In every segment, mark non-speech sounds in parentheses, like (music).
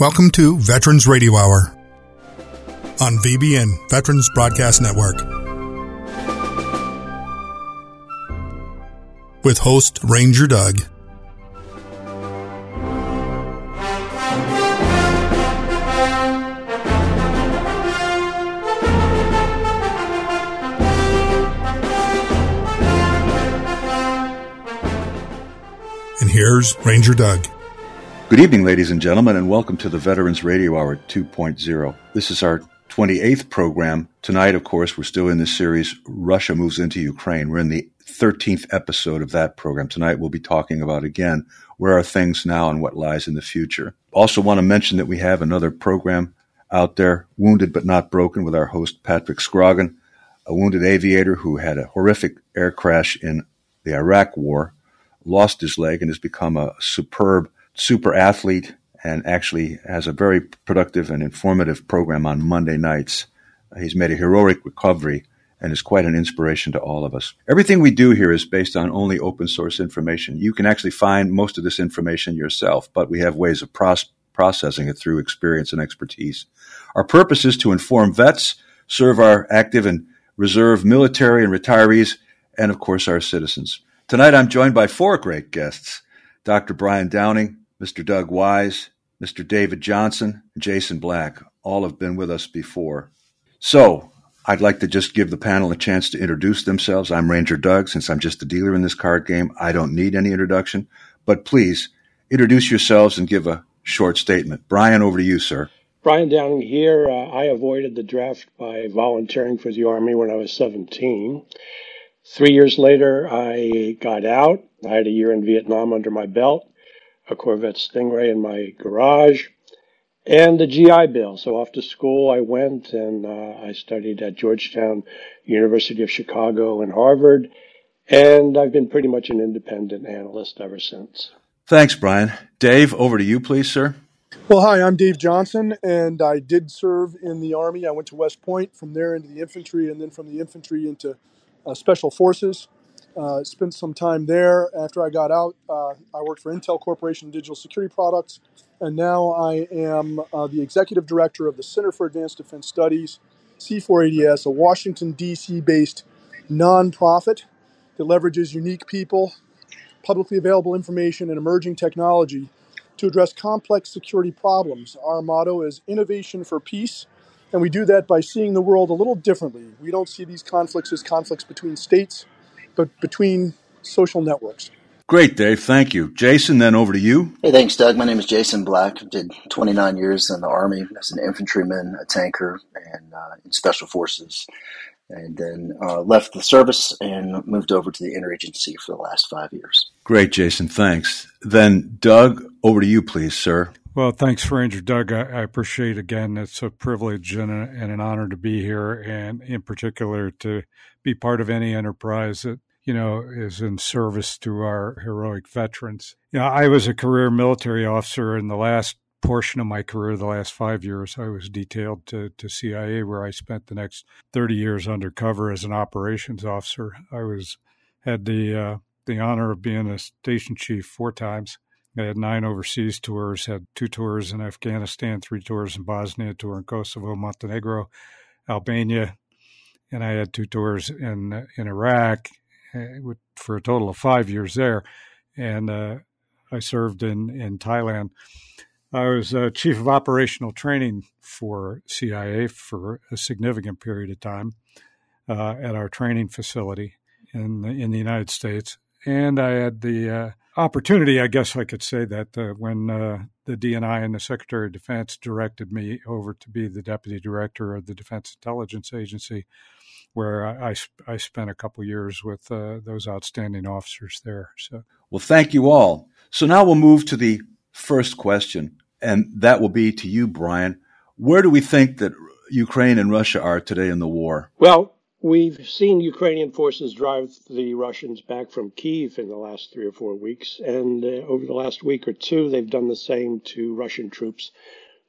Welcome to Veterans Radio Hour on VBN, Veterans Broadcast Network. With host Ranger Doug. And here's Ranger Doug. Good evening, ladies and gentlemen, and welcome to the Veterans Radio Hour 2.0. This is our 28th program. Tonight, of course, we're still in this series, Russia Moves into Ukraine. We're in the 13th episode of that program. Tonight, we'll be talking about again where are things now and what lies in the future. Also, want to mention that we have another program out there, Wounded but Not Broken, with our host, Patrick Scroggin, a wounded aviator who had a horrific air crash in the Iraq War lost his leg and has become a superb super athlete and actually has a very productive and informative program on Monday nights. He's made a heroic recovery and is quite an inspiration to all of us. Everything we do here is based on only open source information. You can actually find most of this information yourself, but we have ways of processing it through experience and expertise. Our purpose is to inform vets, serve our active and reserve military and retirees, and of course our citizens. Tonight I'm joined by four great guests. Dr. Brian Downing, Mr. Doug Wise, Mr. David Johnson, Jason Black. All have been with us before. So, I'd like to just give the panel a chance to introduce themselves. I'm Ranger Doug. Since I'm just a dealer in this card game, I don't need any introduction. But please, introduce yourselves and give a short statement. Brian, over to you, sir. Brian Downing here. Uh, I avoided the draft by volunteering for the Army when I was 17. Three years later, I got out. I had a year in Vietnam under my belt, a Corvette Stingray in my garage, and the GI Bill. So off to school I went and uh, I studied at Georgetown, University of Chicago, and Harvard. And I've been pretty much an independent analyst ever since. Thanks, Brian. Dave, over to you, please, sir. Well, hi, I'm Dave Johnson, and I did serve in the Army. I went to West Point, from there into the infantry, and then from the infantry into uh, Special Forces. Uh, spent some time there. After I got out, uh, I worked for Intel Corporation Digital Security Products, and now I am uh, the executive director of the Center for Advanced Defense Studies, C4ADS, a Washington, D.C. based nonprofit that leverages unique people, publicly available information, and emerging technology to address complex security problems. Our motto is innovation for peace and we do that by seeing the world a little differently. We don't see these conflicts as conflicts between states, but between social networks. Great, Dave. Thank you. Jason, then over to you. Hey, thanks, Doug. My name is Jason Black. I Did 29 years in the Army as an infantryman, a tanker, and uh, in Special Forces. And then uh, left the service and moved over to the interagency for the last five years. Great, Jason. Thanks. Then, Doug, over to you, please, sir. Well, thanks, Ranger Doug. I, I appreciate again. It's a privilege and, a, and, an honor to be here, and in particular to be part of any enterprise that you know is in service to our heroic veterans. You know, I was a career military officer in the last portion of my career, the last five years. I was detailed to, to CIA, where I spent the next thirty years undercover as an operations officer. I was had the uh, the honor of being a station chief four times I had nine overseas tours, had two tours in Afghanistan, three tours in Bosnia, a tour in Kosovo, Montenegro, Albania, and I had two tours in in Iraq for a total of five years there. And uh, I served in, in Thailand. I was uh, chief of operational training for CIA for a significant period of time uh, at our training facility in the, in the United States, and I had the opportunity, I guess I could say that uh, when uh, the DNI and the Secretary of Defense directed me over to be the deputy director of the Defense Intelligence Agency, where I, I, I spent a couple years with uh, those outstanding officers there. So, well, thank you all. So now we'll move to the first question, and that will be to you, Brian. Where do we think that Ukraine and Russia are today in the war? Well, We've seen Ukrainian forces drive the Russians back from Kiev in the last three or four weeks, and uh, over the last week or two, they've done the same to Russian troops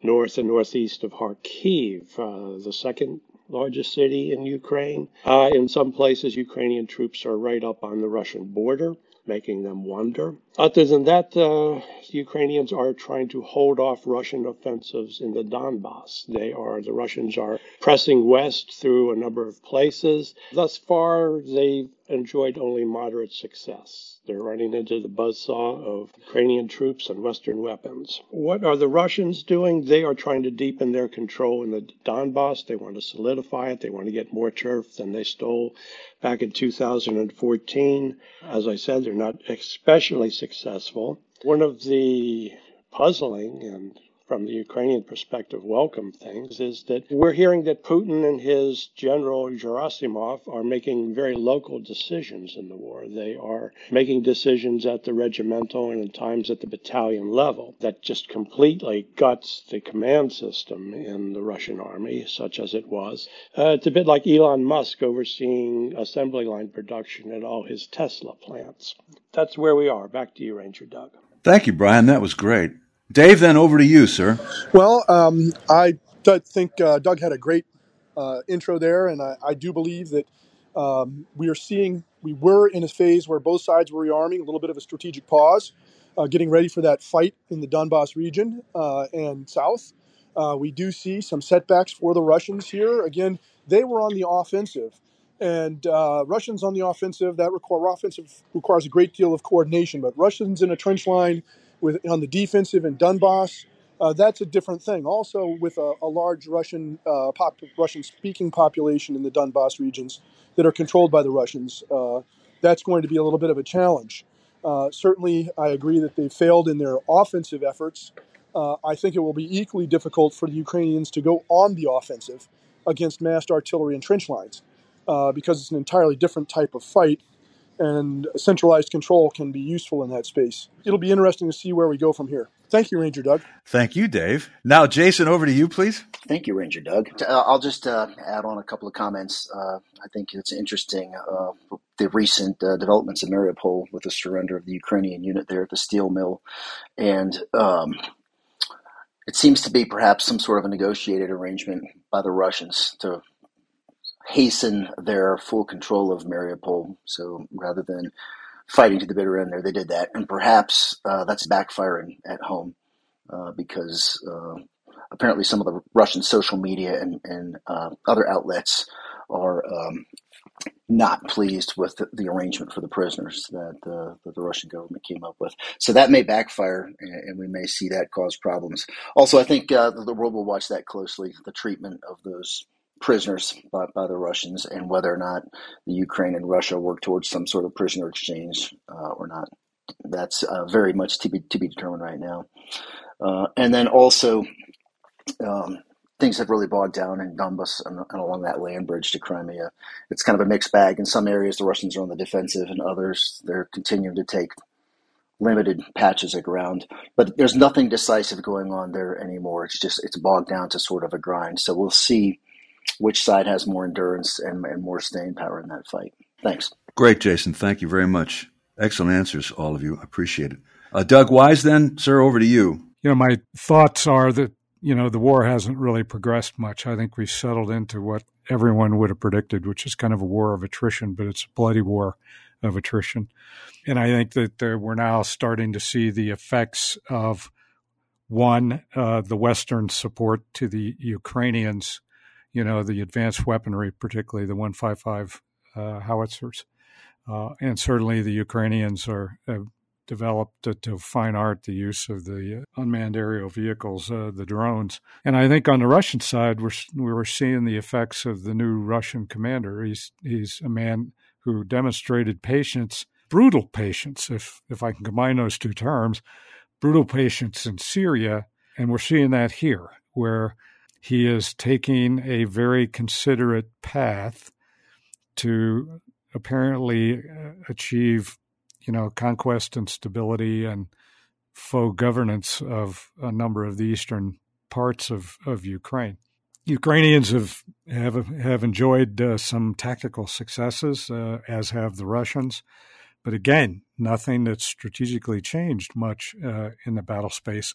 north and northeast of Kharkiv, uh, the second largest city in Ukraine. Uh, in some places, Ukrainian troops are right up on the Russian border. making them wonder. Other than that, the Ukrainians are trying to hold off Russian offensives in the Donbass. They are the Russians are pressing west through a number of places. Thus far, they've enjoyed only moderate success. They're running into the buzzsaw of Ukrainian troops and Western weapons. What are the Russians doing? They are trying to deepen their control in the Donbass. They want to solidify it. They want to get more turf than they stole back in 2014. As I said, they're not especially successful. One of the puzzling and from the Ukrainian perspective, welcome things is that we're hearing that Putin and his general Gerasimov are making very local decisions in the war. They are making decisions at the regimental and at times at the battalion level that just completely guts the command system in the Russian army, such as it was. Uh, it's a bit like Elon Musk overseeing assembly line production at all his Tesla plants. That's where we are. Back to you, Ranger Doug. Thank you, Brian. That was great. Dave, then over to you, sir. Well, um, I think uh, Doug had a great uh, intro there, and I, I, do believe that um, we are seeing, we were in a phase where both sides were rearming, a little bit of a strategic pause, uh, getting ready for that fight in the Donbass region uh, and south. Uh, we do see some setbacks for the Russians here. Again, they were on the offensive. And uh, Russians on the offensive, that require, offensive requires a great deal of coordination. But Russians in a trench line with on the defensive in Donbass, uh, that's a different thing. Also, with a, a large Russian uh, pop, Russian speaking population in the Donbass regions that are controlled by the Russians, uh, that's going to be a little bit of a challenge. Uh, certainly, I agree that they failed in their offensive efforts. Uh, I think it will be equally difficult for the Ukrainians to go on the offensive against massed artillery and trench lines uh, because it's an entirely different type of fight and centralized control can be useful in that space. It'll be interesting to see where we go from here. Thank you, Ranger Doug. Thank you, Dave. Now, Jason, over to you, please. Thank you, Ranger Doug. Uh, I'll just uh, add on a couple of comments. Uh, I think it's interesting uh, the recent uh, developments in Mariupol with the surrender of the Ukrainian unit there at the steel mill, and um, it seems to be perhaps some sort of a negotiated arrangement by the Russians to hasten their full control of Mariupol. So rather than fighting to the bitter end there, they did that. And perhaps uh, that's backfiring at home uh, because uh, apparently some of the Russian social media and, and uh, other outlets are um, not pleased with the, the, arrangement for the prisoners that, uh, that, the Russian government came up with. So that may backfire, and, and we may see that cause problems. Also, I think uh, the, the world will watch that closely the treatment of those prisoners by, by the Russians and whether or not the Ukraine and Russia work towards some sort of prisoner exchange uh, or not. That's uh, very much to be to be determined right now. Uh, and then also, um, things have really bogged down in Donbass and, and, along that land bridge to Crimea. It's kind of a mixed bag. In some areas, the Russians are on the defensive, and others they're continuing to take limited patches of ground. But there's nothing decisive going on there anymore. It's just it's bogged down to sort of a grind. So we'll see which side has more endurance and, and more staying power in that fight. Thanks. Great, Jason. Thank you very much. Excellent answers, all of you. I appreciate it. Uh, Doug Wise, then, sir, over to you. You know, my thoughts are that, you know, the war hasn't really progressed much. I think we've settled into what everyone would have predicted, which is kind of a war of attrition, but it's a bloody war of attrition. And I think that uh, we're now starting to see the effects of one, uh, the Western support to the Ukrainians you know, the advanced weaponry, particularly the 155 uh, howitzers. Uh, and certainly the Ukrainians are have developed to, to, fine art the use of the unmanned aerial vehicles, uh, the drones. And I think on the Russian side, we're we were seeing the effects of the new Russian commander. He's he's a man who demonstrated patience, brutal patience, if if I can combine those two terms, brutal patience in Syria, and we're seeing that here, where he is taking a very considerate path to apparently uh, achieve, you know, conquest and stability and faux governance of a number of the eastern parts of, of Ukraine. Ukrainians have have have enjoyed uh, some tactical successes, uh, as have the Russians, but again, nothing that's strategically changed much uh, in the battle space.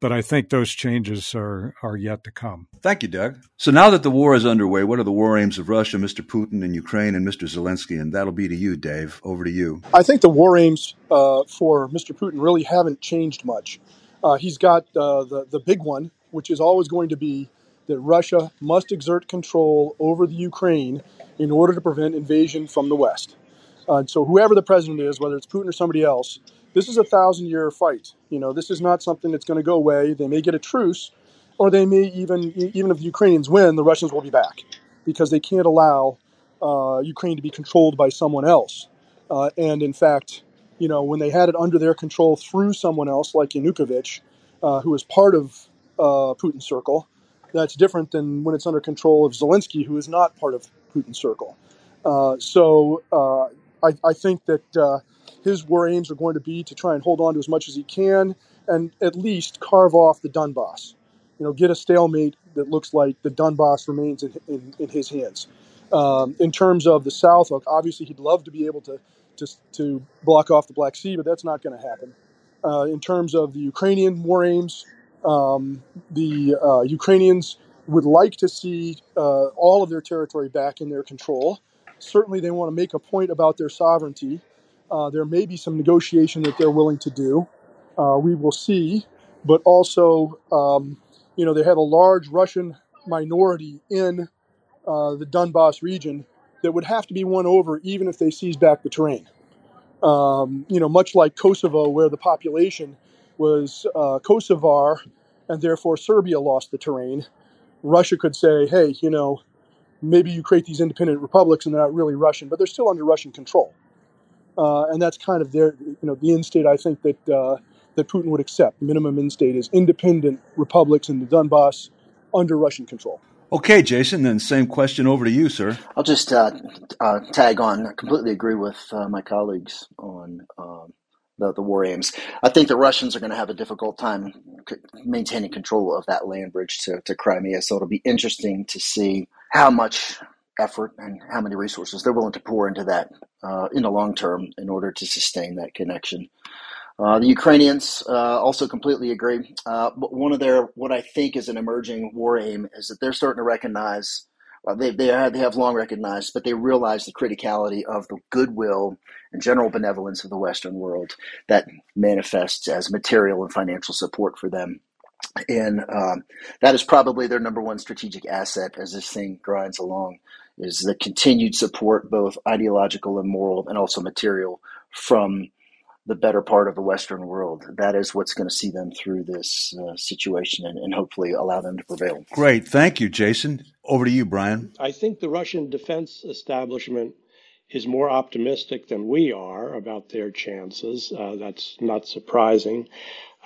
But I think those changes are, are yet to come. Thank you, Doug. So now that the war is underway, what are the war aims of Russia, Mr. Putin, and Ukraine, and Mr. Zelensky? And that'll be to you, Dave. Over to you. I think the war aims uh, for Mr. Putin really haven't changed much. Uh, he's got uh, the, the big one, which is always going to be that Russia must exert control over the Ukraine in order to prevent invasion from the West. Uh, so whoever the president is, whether it's Putin or somebody else, this is a thousand year fight. You know, this is not something that's going to go away. They may get a truce, or they may even, even if the Ukrainians win, the Russians will be back because they can't allow uh, Ukraine to be controlled by someone else. Uh, and in fact, you know, when they had it under their control through someone else like Yanukovych, uh, who was part of uh, Putin's circle, that's different than when it's under control of Zelensky, who is not part of Putin's circle. Uh, so uh, I, I, think that uh, his war aims are going to be to try and hold on to as much as he can and at least carve off the Donbass. You know, get a stalemate that looks like the Donbass remains in, in, in his hands. Um, in terms of the South, obviously he'd love to be able to, to, to block off the Black Sea, but that's not going to happen. Uh, in terms of the Ukrainian war aims, um, the uh, Ukrainians would like to see uh, all of their territory back in their control. Certainly, they want to make a point about their sovereignty. Uh, there may be some negotiation that they're willing to do. Uh, we will see. But also, um, you know, they have a large Russian minority in uh, the Donbass region that would have to be won over even if they seize back the terrain. Um, you know, much like Kosovo, where the population was uh, Kosovar, and therefore Serbia lost the terrain. Russia could say, hey, you know, maybe you create these independent republics and they're not really Russian, but they're still under Russian control. Uh, and that's kind of their, you know, the end state I think that uh, that Putin would accept. Minimum end state is independent republics in the Donbass under Russian control. Okay, Jason, then same question over to you, sir. I'll just uh, uh tag on. I completely agree with uh, my colleagues on um, the, the war aims. I think the Russians are going to have a difficult time maintaining control of that land bridge to, to Crimea. So it'll be interesting to see how much effort and how many resources they're willing to pour into that uh, in the long term in order to sustain that connection. Uh, the Ukrainians uh, also completely agree. Uh, but one of their, what I think is an emerging war aim, is that they're starting to recognize they, they, have, they have long recognized, but they realize the criticality of the goodwill and general benevolence of the Western world that manifests as material and financial support for them. And um, that is probably their number one strategic asset as this thing grinds along, is the continued support, both ideological and moral, and also material, from the better part of the Western world. That is what's going to see them through this uh, situation and, and, hopefully allow them to prevail. Great. Thank you, Jason. Over to you, Brian. I think the Russian defense establishment is more optimistic than we are about their chances. Uh, that's not surprising.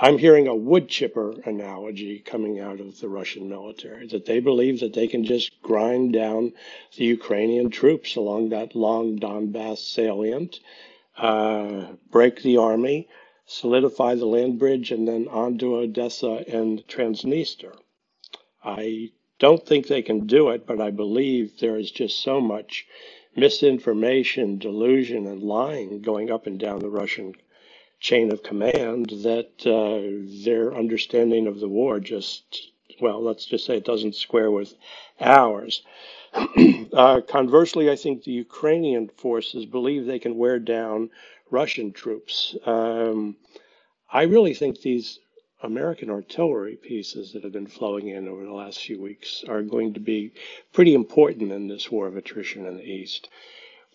I'm hearing a wood chipper analogy coming out of the Russian military that they believe that they can just grind down the Ukrainian troops along that long Donbass salient uh, break the army, solidify the land bridge, and then on to Odessa and Transnistria. I don't think they can do it, but I believe there is just so much misinformation, delusion, and lying going up and down the Russian chain of command that uh, their understanding of the war just, well, let's just say it doesn't square with ours. (clears throat) uh, conversely, I think the Ukrainian forces believe they can wear down Russian troops. Um, I really think these American artillery pieces that have been flowing in over the last few weeks are going to be pretty important in this war of attrition in the East.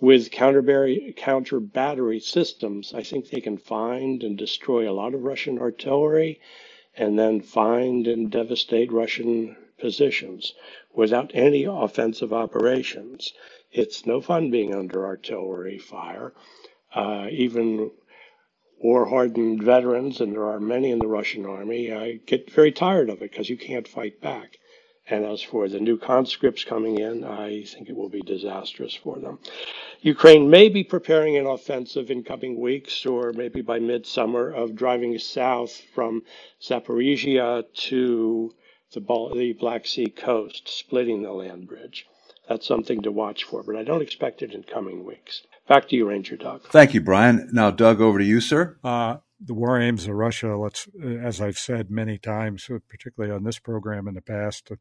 With counter battery systems, I think they can find and destroy a lot of Russian artillery and then find and devastate Russian positions without any offensive operations. It's no fun being under artillery fire. Uh, even war hardened veterans, and there are many in the Russian army, uh, get very tired of it because you can't fight back. And as for the new conscripts coming in, I think it will be disastrous for them. Ukraine may be preparing an offensive in coming weeks, or maybe by midsummer, of driving south from Zaporizhia to the, the Black Sea coast, splitting the land bridge. That's something to watch for, but I don't expect it in coming weeks. Back to you, Ranger Doug. Thank you, Brian. Now, Doug, over to you, sir. Uh, the war aims of Russia, let's, as I've said many times, particularly on this program in the past,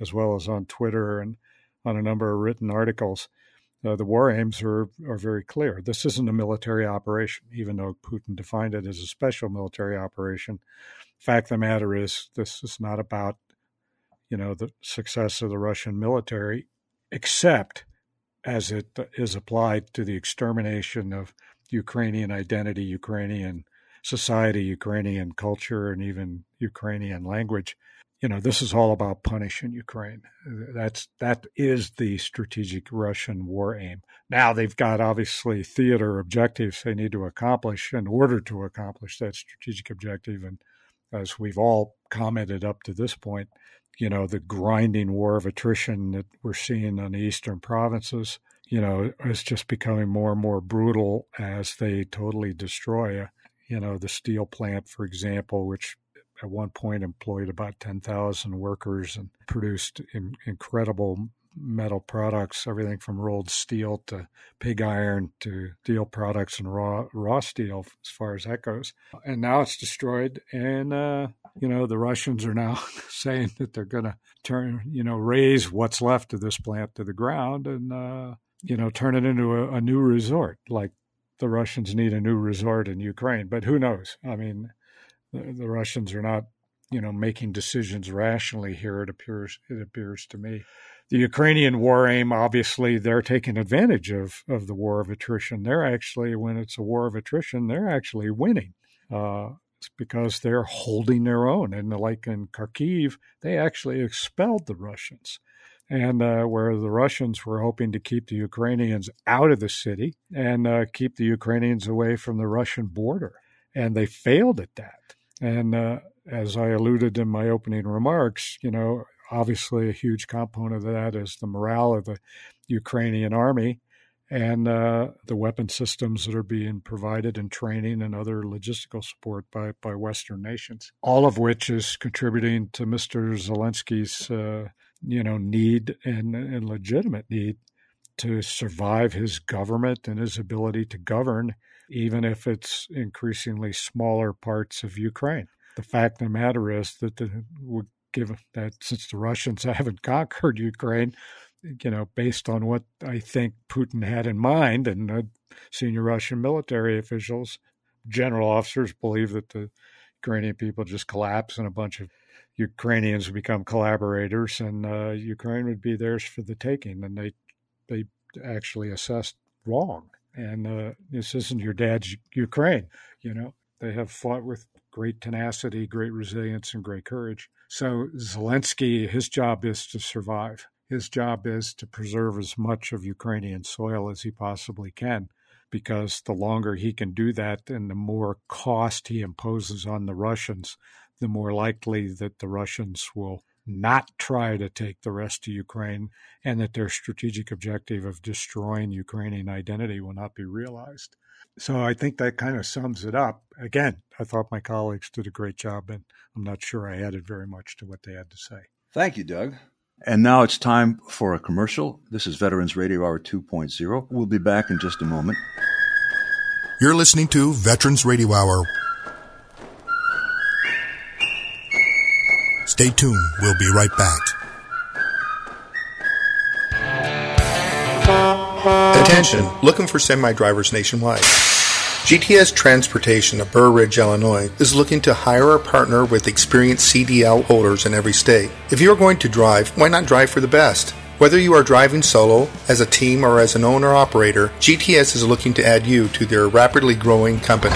as well as on Twitter and on a number of written articles, uh, the war aims are, are very clear. This isn't a military operation, even though Putin defined it as a special military operation. Fact of the matter is, this is not about, you know, the success of the Russian military, except as it is applied to the extermination of Ukrainian identity, Ukrainian society, Ukrainian culture, and even Ukrainian language. You know, this is all about punishing Ukraine. That's that is the strategic Russian war aim. Now they've got obviously theater objectives they need to accomplish in order to accomplish that strategic objective. And as we've all commented up to this point, you know, the grinding war of attrition that we're seeing on the eastern provinces, you know, is just becoming more and more brutal as they totally destroy, you know, the steel plant, for example, which at one point employed about 10,000 workers and produced in, incredible metal products, everything from rolled steel to pig iron to steel products and raw raw steel, as far as that goes. And now it's destroyed, and uh, you know the Russians are now (laughs) saying that they're going to turn, you know, raze what's left of this plant to the ground and uh, you know turn it into a, a new resort, like the Russians need a new resort in Ukraine. But who knows? I mean, the, Russians are not you know making decisions rationally here. It appears it appears to me the Ukrainian war aim, obviously, they're taking advantage of, of the war of attrition. They're actually, when it's a war of attrition, they're actually winning. Uh, it's because they're holding their own. And like in Kharkiv, they actually expelled the Russians. And uh, where the Russians were hoping to keep the Ukrainians out of the city and uh, keep the Ukrainians away from the Russian border. And they failed at that. And uh, as I alluded in my opening remarks, you know, obviously a huge component of that is the morale of the Ukrainian army and uh, the weapon systems that are being provided and training and other logistical support by, by Western nations, all of which is contributing to Mr. Zelensky's uh, you know need and, and legitimate need to survive his government and his ability to govern, even if it's increasingly smaller parts of Ukraine. The fact of the matter is that the, given that since the Russians (laughs) haven't conquered Ukraine, you know, based on what I think Putin had in mind, and senior Russian military officials, general officers believe that the Ukrainian people just collapse and a bunch of Ukrainians become collaborators, and uh, Ukraine would be theirs for the taking. And they they actually assessed wrong. And uh, this isn't your dad's Ukraine. You know, they have fought with great tenacity, great resilience, and great courage. So Zelensky, his job is to survive. His job is to preserve as much of Ukrainian soil as he possibly can, because the longer he can do that and the more cost he imposes on the Russians, the more likely that the Russians will not try to take the rest of Ukraine and that their strategic objective of destroying Ukrainian identity will not be realized. So I think that kind of sums it up. Again, I thought my colleagues did a great job, and I'm not sure I added very much to what they had to say. Thank you, Doug. And now it's time for a commercial. This is Veterans Radio Hour 2.0. We'll be back in just a moment. You're listening to Veterans Radio Hour. Stay tuned. We'll be right back. Attention, looking for semi drivers nationwide. GTS Transportation of Burr Ridge, Illinois is looking to hire a partner with experienced CDL holders in every state. If you are going to drive, why not drive for the best? Whether you are driving solo, as a team, or as an owner operator, GTS is looking to add you to their rapidly growing company.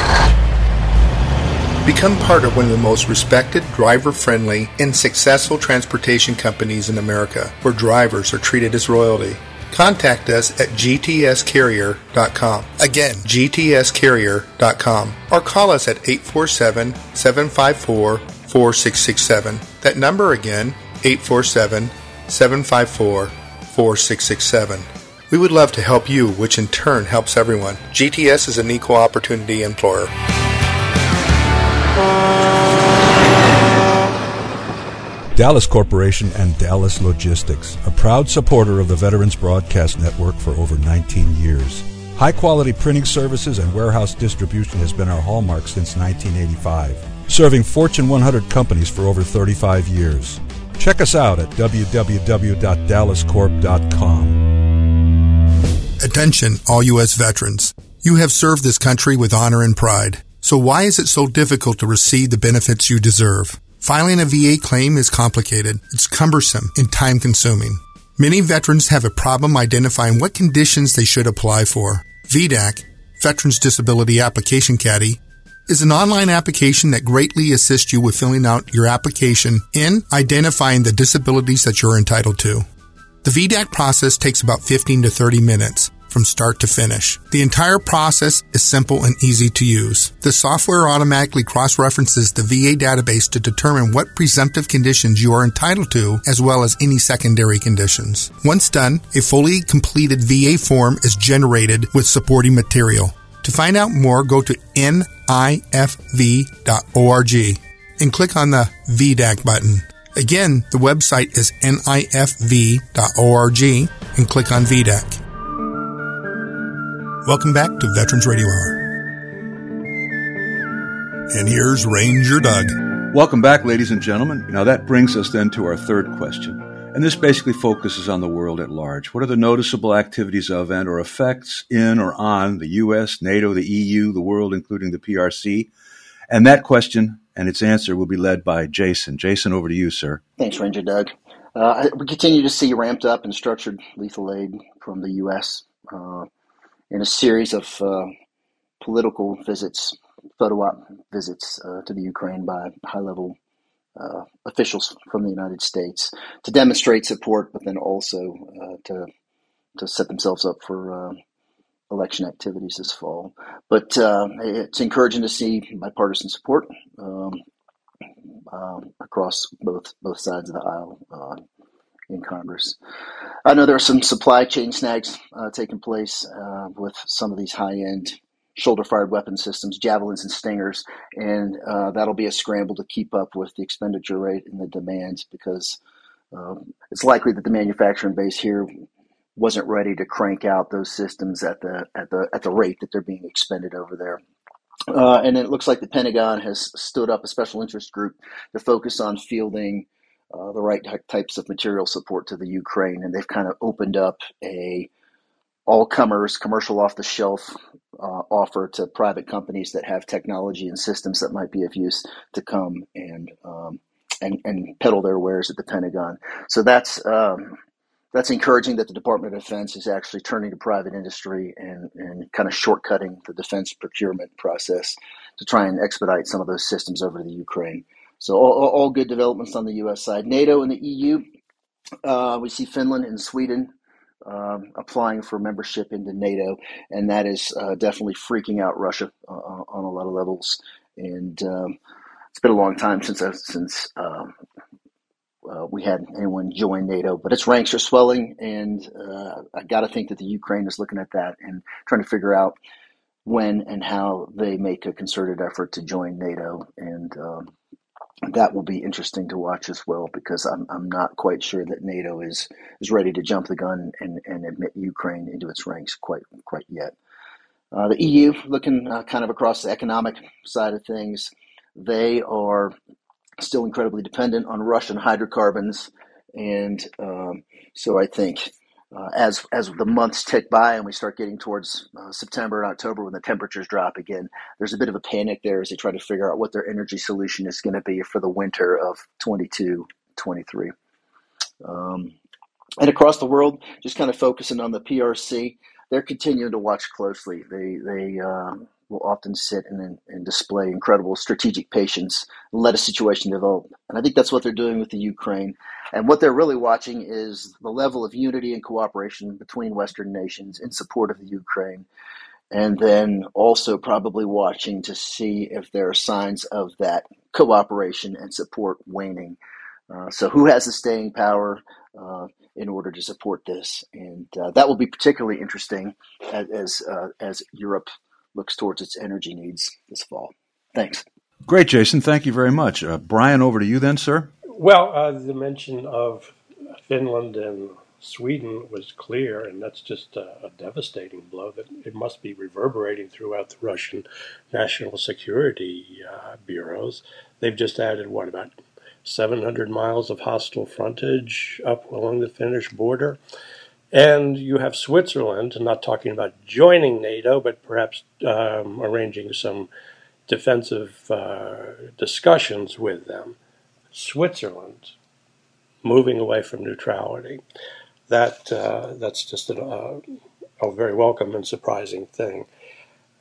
Become part of one of the most respected, driver friendly, and successful transportation companies in America, where drivers are treated as royalty contact us at gtscarrier.com. Again, gtscarrier.com. Or call us at 847 754 4667. That number again, 847 754 4667. We would love to help you, which in turn helps everyone. GTS is an equal opportunity employer. Dallas Corporation and Dallas Logistics, a proud supporter of the Veterans Broadcast Network for over 19 years. High quality printing services and warehouse distribution has been our hallmark since 1985, serving Fortune 100 companies for over 35 years. Check us out at www.dallascorp.com. Attention, all U.S. veterans. You have served this country with honor and pride. So why is it so difficult to receive the benefits you deserve? Filing a VA claim is complicated, it's cumbersome, and time consuming. Many veterans have a problem identifying what conditions they should apply for. VDAC, Veterans Disability Application Caddy, is an online application that greatly assists you with filling out your application and identifying the disabilities that you're entitled to. The VDAC process takes about 15 to 30 minutes from start to finish. The entire process is simple and easy to use. The software automatically cross-references the VA database to determine what presumptive conditions you are entitled to as well as any secondary conditions. Once done, a fully completed VA form is generated with supporting material. To find out more, go to nifv.org and click on the VDAC button. Again, the website is nifv.org and click on VDAC. Welcome back to Veterans Radio Hour. And here's Ranger Doug. Welcome back, ladies and gentlemen. Now that brings us then to our third question. And this basically focuses on the world at large. What are the noticeable activities of and or effects in or on the U.S., NATO, the EU, the world, including the PRC? And that question and its answer will be led by Jason. Jason, over to you, sir. Thanks, Ranger Doug. Uh, we continue to see ramped up and structured lethal aid from the U.S. Uh, in a series of uh, political visits, photo op visits uh, to the Ukraine by high level uh, officials from the United States to demonstrate support, but then also uh, to to set themselves up for uh, election activities this fall. But uh, it's encouraging to see bipartisan support um, um, across both both sides of the aisle in Congress. I know there are some supply chain snags uh, taking place uh, with some of these high end shoulder fired weapon systems, javelins and stingers, and uh, that'll be a scramble to keep up with the expenditure rate and the demands because um, it's likely that the manufacturing base here wasn't ready to crank out those systems at the at the at the rate that they're being expended over there. Uh, and it looks like the Pentagon has stood up a special interest group to focus on fielding uh, the right types of material support to the Ukraine, and they've kind of opened up a all comers commercial off the shelf uh, offer to private companies that have technology and systems that might be of use to come and um, and and peddle their wares at the Pentagon. So that's um, that's encouraging that the Department of Defense is actually turning to private industry and, and kind of shortcutting the defense procurement process to try and expedite some of those systems over to the Ukraine. So all, all good developments on the U.S. side. NATO and the EU, uh, we see Finland and Sweden um, applying for membership into NATO, and that is uh, definitely freaking out Russia uh, on a lot of levels. And um, it's been a long time since since um, uh, we had anyone join NATO, but its ranks are swelling, and uh, I got to think that the Ukraine is looking at that and trying to figure out when and how they make a concerted effort to join NATO. And um, that will be interesting to watch as well because I'm, I'm not quite sure that NATO is, is ready to jump the gun and, and admit Ukraine into its ranks quite quite yet. Uh, the EU, looking uh, kind of across the economic side of things, they are still incredibly dependent on Russian hydrocarbons, and um, so I think uh, as as the months tick by and we start getting towards uh, September and October when the temperatures drop again, there's a bit of a panic there as they try to figure out what their energy solution is going to be for the winter of 22, 23. Um, and across the world, just kind of focusing on the PRC, they're continuing to watch closely. They they um, will often sit and, and display incredible strategic patience and let a situation develop. And I think that's what they're doing with the Ukraine. And what they're really watching is the level of unity and cooperation between Western nations in support of the Ukraine. And then also probably watching to see if there are signs of that cooperation and support waning. Uh, so, who has the staying power uh, in order to support this? And uh, that will be particularly interesting as as, uh, as Europe looks towards its energy needs this fall. Thanks. Great, Jason. Thank you very much. Uh, Brian, over to you then, sir. Well, uh, the mention of Finland and Sweden was clear, and that's just a, a, devastating blow that it must be reverberating throughout the Russian national security uh, bureaus. They've just added, what, about 700 miles of hostile frontage up along the Finnish border. And you have Switzerland, not talking about joining NATO, but perhaps um, arranging some defensive uh, discussions with them. Switzerland moving away from neutrality that uh, that's just a, uh, a, very welcome and surprising thing.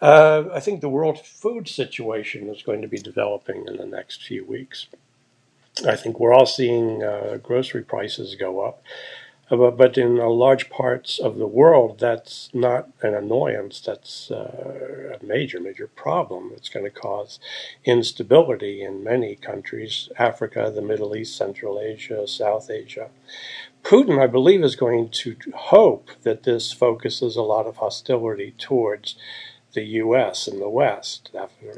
Uh, I think the world food situation is going to be developing in the next few weeks. I think we're all seeing uh, grocery prices go up. But in large parts of the world, that's not an annoyance. That's uh, a major, major problem. It's going to cause instability in many countries Africa, the Middle East, Central Asia, South Asia. Putin, I believe, is going to hope that this focuses a lot of hostility towards the U.S. and the West.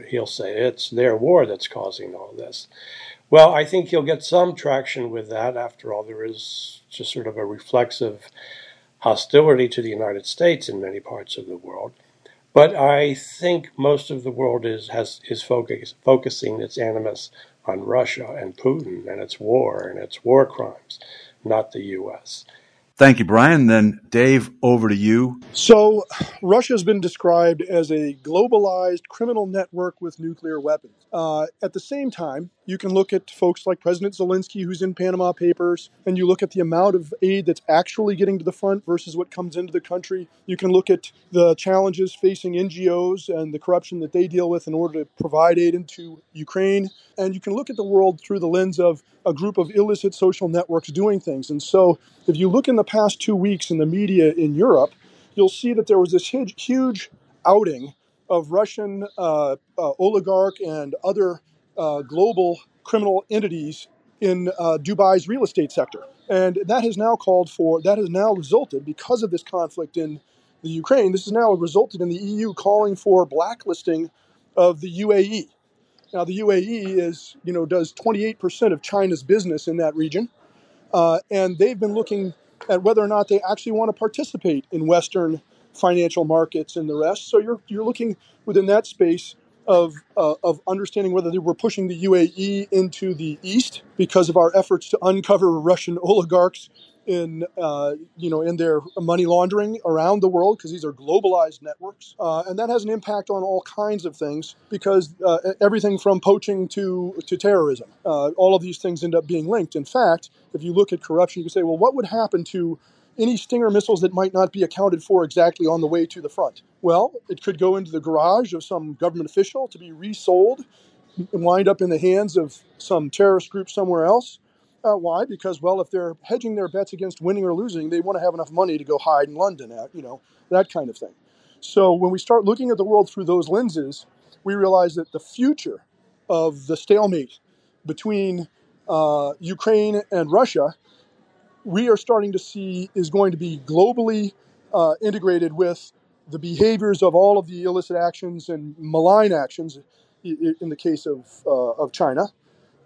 He'll say it's their war that's causing all this. Well, I think you'll get some traction with that. After all, there is just sort of a reflexive hostility to the United States in many parts of the world. But I think most of the world is has is focus, focusing its animus on Russia and Putin and its war and its war crimes not the U.S. Thank you, Brian. Then, Dave, over to you. So, Russia has been described as a globalized criminal network with nuclear weapons. Uh, at the same time, you can look at folks like President Zelensky, who's in Panama Papers, and you look at the amount of aid that's actually getting to the front versus what comes into the country. You can look at the challenges facing NGOs and the corruption that they deal with in order to provide aid into Ukraine. And you can look at the world through the lens of a group of illicit social networks doing things. And so, if you look in the past two weeks in the media in Europe, you'll see that there was this huge, huge outing of Russian uh, uh, oligarch and other uh, global criminal entities in uh, Dubai's real estate sector. And that has now called for, that has now resulted, because of this conflict in the Ukraine, this has now resulted in the EU calling for blacklisting of the UAE. Now, the UAE is, you know, does 28% of China's business in that region. Uh, and they've been looking at whether or not they actually want to participate in Western financial markets and the rest. So you're, you're looking within that space of, uh, of understanding whether we're pushing the UAE into the east because of our efforts to uncover Russian oligarchs in uh, you know in their money laundering around the world because these are globalized networks, uh, and that has an impact on all kinds of things because uh, everything from poaching to to terrorism, uh, all of these things end up being linked. In fact, if you look at corruption, you can say, well, what would happen to any Stinger missiles that might not be accounted for exactly on the way to the front? Well, it could go into the garage of some government official to be resold and wind up in the hands of some terrorist group somewhere else. Uh, why? Because well, if they're hedging their bets against winning or losing, they want to have enough money to go hide in London. At, you know that kind of thing. So when we start looking at the world through those lenses, we realize that the future of the stalemate between uh, Ukraine and Russia, we are starting to see is going to be globally uh, integrated with the behaviors of all of the illicit actions and malign actions in the case of, uh, of China.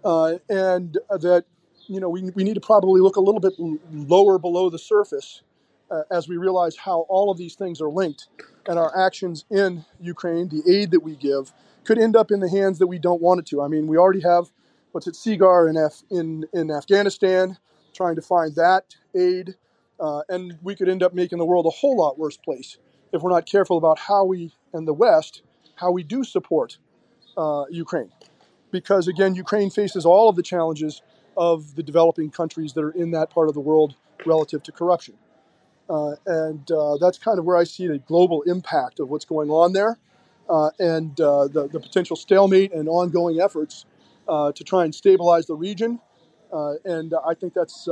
Uh, and that you know, we, we need to probably look a little bit lower below the surface uh, as we realize how all of these things are linked and our actions in Ukraine, the aid that we give, could end up in the hands that we don't want it to. I mean, we already have what's at SIGAR in, Af- in, in Afghanistan, trying to find that aid, uh, and we could end up making the world a whole lot worse place if we're not careful about how we, and the West, how we do support uh, Ukraine. Because again, Ukraine faces all of the challenges of the developing countries that are in that part of the world relative to corruption. Uh, and uh, that's kind of where I see the global impact of what's going on there uh, and uh, the, the, potential stalemate and ongoing efforts uh, to try and stabilize the region. Uh, and I think that's,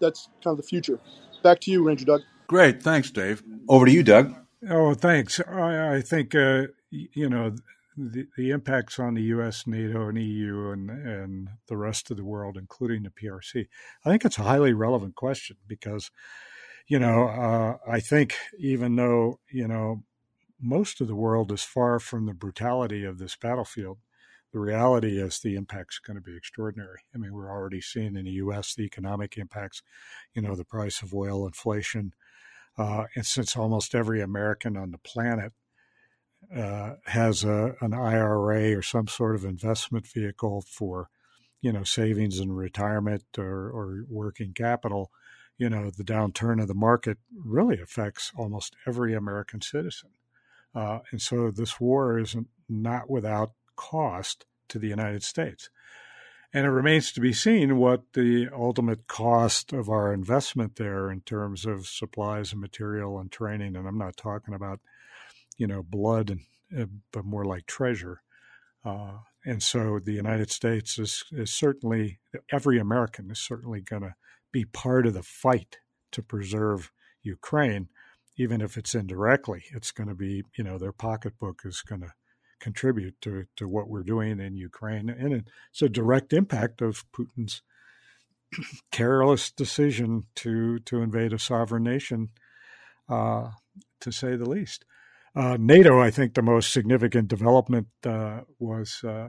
that's kind of the future. Back to you, Ranger Doug. Great. Thanks, Dave. Over to you, Doug. Oh, thanks. I, I think, you know, the, the impacts on the U.S., NATO, and EU, and and the rest of the world, including the PRC. I think it's a highly relevant question because, you know, uh, I think even though you know most of the world is far from the brutality of this battlefield, the reality is the impact's going to be extraordinary. I mean, we're already seeing in the U.S. the economic impacts, you know, the price of oil, inflation. Uh, and since almost every American on the planet uh, has a, an IRA or some sort of investment vehicle for, you know, savings and retirement or, or working capital, you know, the downturn of the market really affects almost every American citizen. Uh, and so this war is not without cost to the United States. And it remains to be seen what the ultimate cost of our investment there in terms of supplies and material and training. And I'm not talking about, you know, blood, and, uh, but more like treasure. Uh, and so the United States is, is certainly, every American is certainly going to be part of the fight to preserve Ukraine, even if it's indirectly. It's going to be, you know, their pocketbook is going to contribute to, to what we're doing in Ukraine. And it's a direct impact of Putin's careless decision to, to invade a sovereign nation, uh, to say the least. Uh, NATO, I think the most significant development uh, was, uh,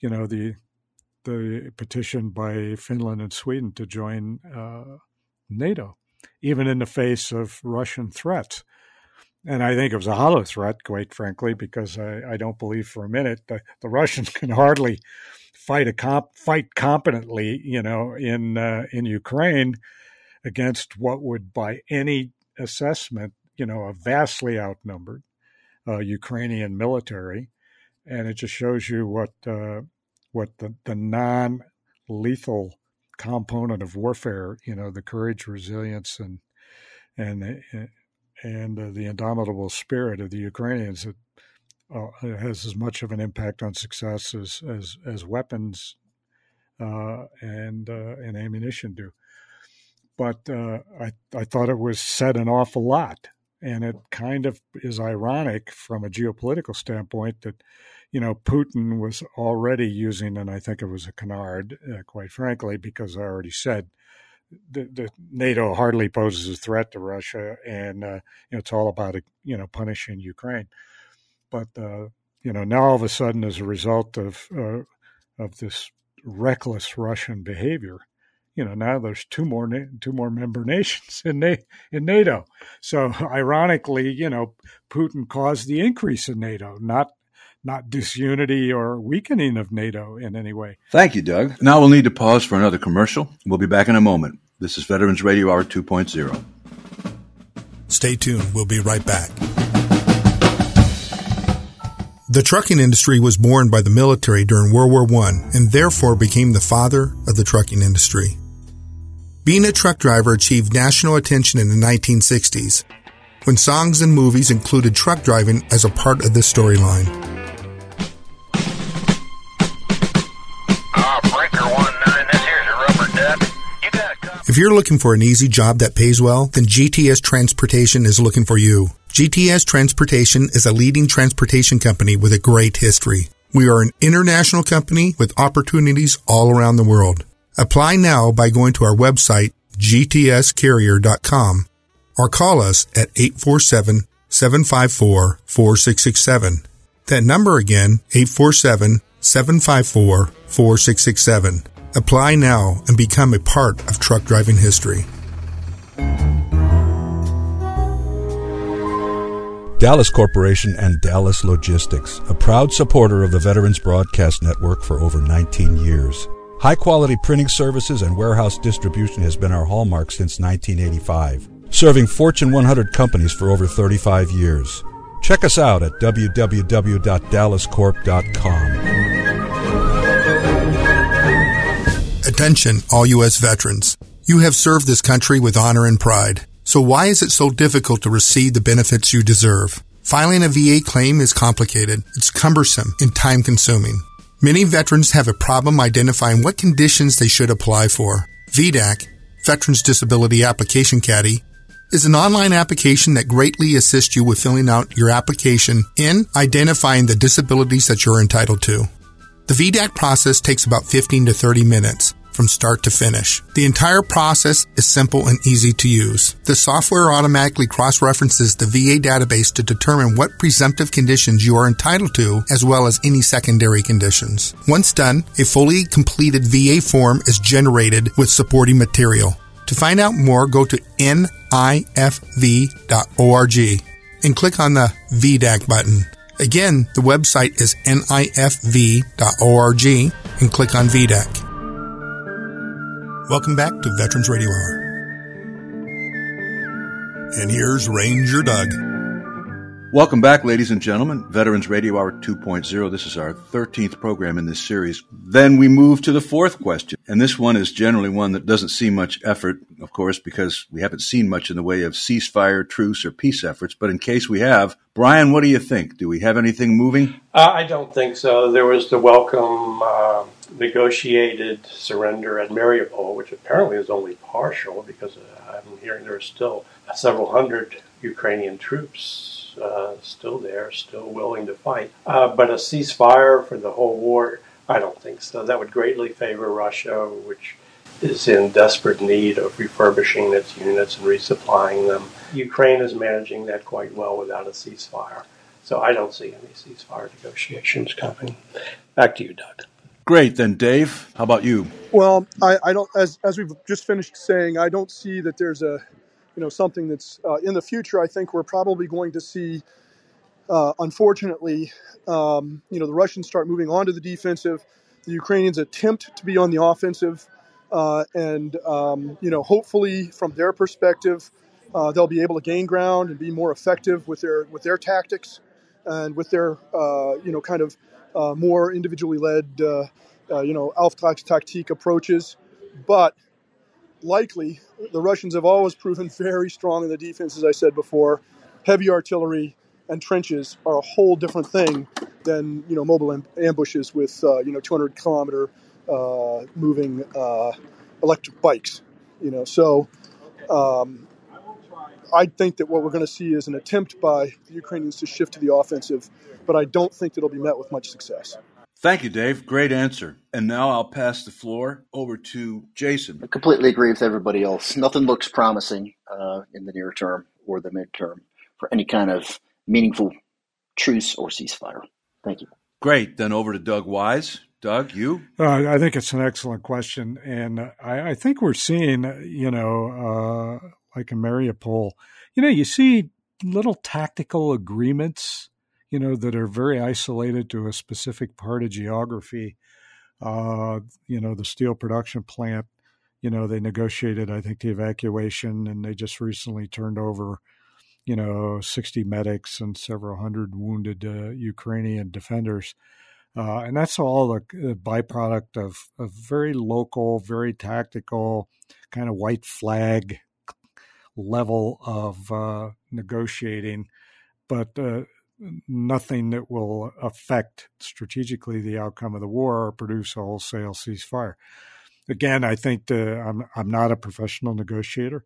you know, the the petition by Finland and Sweden to join uh, NATO, even in the face of Russian threats. And I think it was a hollow threat, quite frankly, because I, I don't believe for a minute the, the Russians (laughs) can hardly fight a comp, fight competently, you know, in uh, in Ukraine against what would, by any assessment, you know, a vastly outnumbered uh, Ukrainian military, and it just shows you what uh, what the, the non lethal component of warfare, you know, the courage, resilience, and and uh, and uh, the indomitable spirit of the Ukrainians that uh, has as much of an impact on success as as, as weapons uh, and uh, and ammunition do. But uh, I I thought it was said an awful lot, and it kind of is ironic from a geopolitical standpoint that you know Putin was already using, and I think it was a canard, uh, quite frankly, because I already said the, the, NATO hardly poses a threat to Russia, and uh, you know it's all about you know punishing Ukraine. But uh, you know now all of a sudden, as a result of uh, of this reckless Russian behavior, you know now there's two more two more member (laughs) nations in in NATO. So (laughs) ironically, you know Putin caused the increase in NATO, not not disunity or weakening of NATO in any way. Thank you, Doug. Now we'll need to pause for another commercial. We'll be back in a moment. This is Veterans Radio Hour 2.0. Stay tuned. We'll be right back. The trucking industry was born by the military during World War I and therefore became the father of the trucking industry. Being a truck driver achieved national attention in the 1960s when songs and movies included truck driving as a part of the storyline. If you're looking for an easy job that pays well, then GTS Transportation is looking for you. GTS Transportation is a leading transportation company with a great history. We are an international company with opportunities all around the world. Apply now by going to our website, gtscarrier.com, or call us at 847-754-4667. That number again, 847-754-4667. Apply now and become a part of truck driving history. Dallas Corporation and Dallas Logistics, a proud supporter of the Veterans Broadcast Network for over 19 years. High quality printing services and warehouse distribution has been our hallmark since 1985, serving Fortune 100 companies for over 35 years. Check us out at www.dallascorp.com. Attention, all U.S. veterans. You have served this country with honor and pride. So why is it so difficult to receive the benefits you deserve? Filing a VA claim is complicated. It's cumbersome and time consuming. Many veterans have a problem identifying what conditions they should apply for. VDAC, Veterans Disability Application Caddy, is an online application that greatly assists you with filling out your application and identifying the disabilities that you're entitled to. The VDAC process takes about 15 to 30 minutes from start to finish. The entire process is simple and easy to use. The software automatically cross-references the VA database to determine what presumptive conditions you are entitled to, as well as any secondary conditions. Once done, a fully completed VA form is generated with supporting material. To find out more, go to nifv.org and click on the VDAC button. Again, the website is nifv.org and click on VDAC. Welcome back to Veterans Radio Hour. And here's Ranger Doug. Welcome back, ladies and gentlemen. Veterans Radio Hour 2.0. This is our 13th program in this series. Then we move to the fourth question. And this one is generally one that doesn't see much effort, of course, because we haven't seen much in the way of ceasefire, truce, or peace efforts. But in case we have, Brian, what do you think? Do we have anything moving? Uh, I don't think so. There was the welcome uh, negotiated surrender at Mariupol, which apparently is only partial because uh, I'm hearing there are still several hundred Ukrainian troops uh, still there, still willing to fight. Uh, but a ceasefire for the whole war, I don't think so. That would greatly favor Russia, which is in desperate need of refurbishing its units and resupplying them. Ukraine is managing that quite well without a ceasefire. So I don't see any ceasefire negotiations coming. Back to you, Doug. Great. Then, Dave, how about you? Well, I, I don't. As as we've just finished saying, I don't see that there's a you know something that's uh, in the future. I think we're probably going to see, uh, unfortunately, um, you know, the Russians start moving on to the defensive, the Ukrainians attempt to be on the offensive, uh, and um, you know, hopefully, from their perspective, uh, they'll be able to gain ground and be more effective with their with their tactics and with their uh, you know kind of uh, more individually led you know Auftragstaktik approaches, but likely. The Russians have always proven very strong in the defense, as I said before. Heavy artillery and trenches are a whole different thing than you know mobile am- ambushes with uh, you know 200 kilometer uh, moving uh, electric bikes. You know, so um, I think that what we're going to see is an attempt by the Ukrainians to shift to the offensive, but I don't think that it'll be met with much success. Thank you, Dave. Great answer. And now I'll pass the floor over to Jason. I completely agree with everybody else. Nothing looks promising uh, in the near term or the midterm for any kind of meaningful truce or ceasefire. Thank you. Great. Then over to Doug Wise. Doug, you? Uh, I think it's an excellent question. And I, I think we're seeing, you know, uh, like in Mariupol, you know, you see little tactical agreements you know, that are very isolated to a specific part of geography. Uh, you know, the steel production plant, you know, they negotiated, I think, the evacuation, and they just recently turned over, you know, 60 medics and several hundred wounded uh, Ukrainian defenders. Uh, and that's all a, a byproduct of a very local, very tactical, kind of white flag level of uh, negotiating. But uh, nothing that will affect strategically the outcome of the war or produce a wholesale ceasefire. Again, I think the, I'm I'm not a professional negotiator,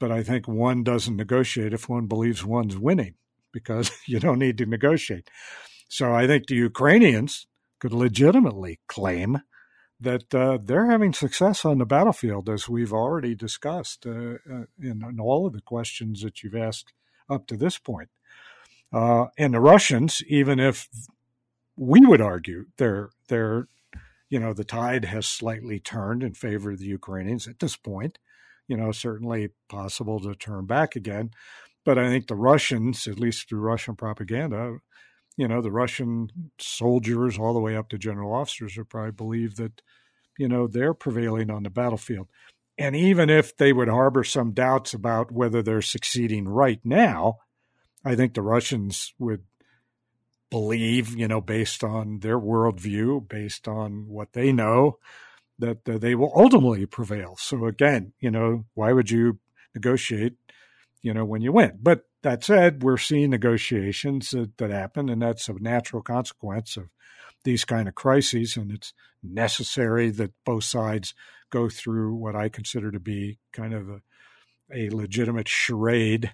but I think one doesn't negotiate if one believes one's winning because (laughs) you don't need to negotiate. So I think the Ukrainians could legitimately claim that uh, they're having success on the battlefield, as we've already discussed uh, uh in, in all of the questions that you've asked up to this point. Uh, and the Russians, even if we would argue they're they're you know the tide has slightly turned in favor of the Ukrainians at this point. You know, certainly possible to turn back again, but I think the Russians, at least through Russian propaganda, you know, the Russian soldiers all the way up to general officers would probably believe that you know they're prevailing on the battlefield. And even if they would harbor some doubts about whether they're succeeding right now, I think the Russians would believe, you know, based on their worldview, based on what they know, that uh, they will ultimately prevail. So again, you know, why would you negotiate, you know, when you win? But that said, we're seeing negotiations that, that happen, and that's a natural consequence of these kind of crises, and it's necessary that both sides go through what I consider to be kind of a, a legitimate charade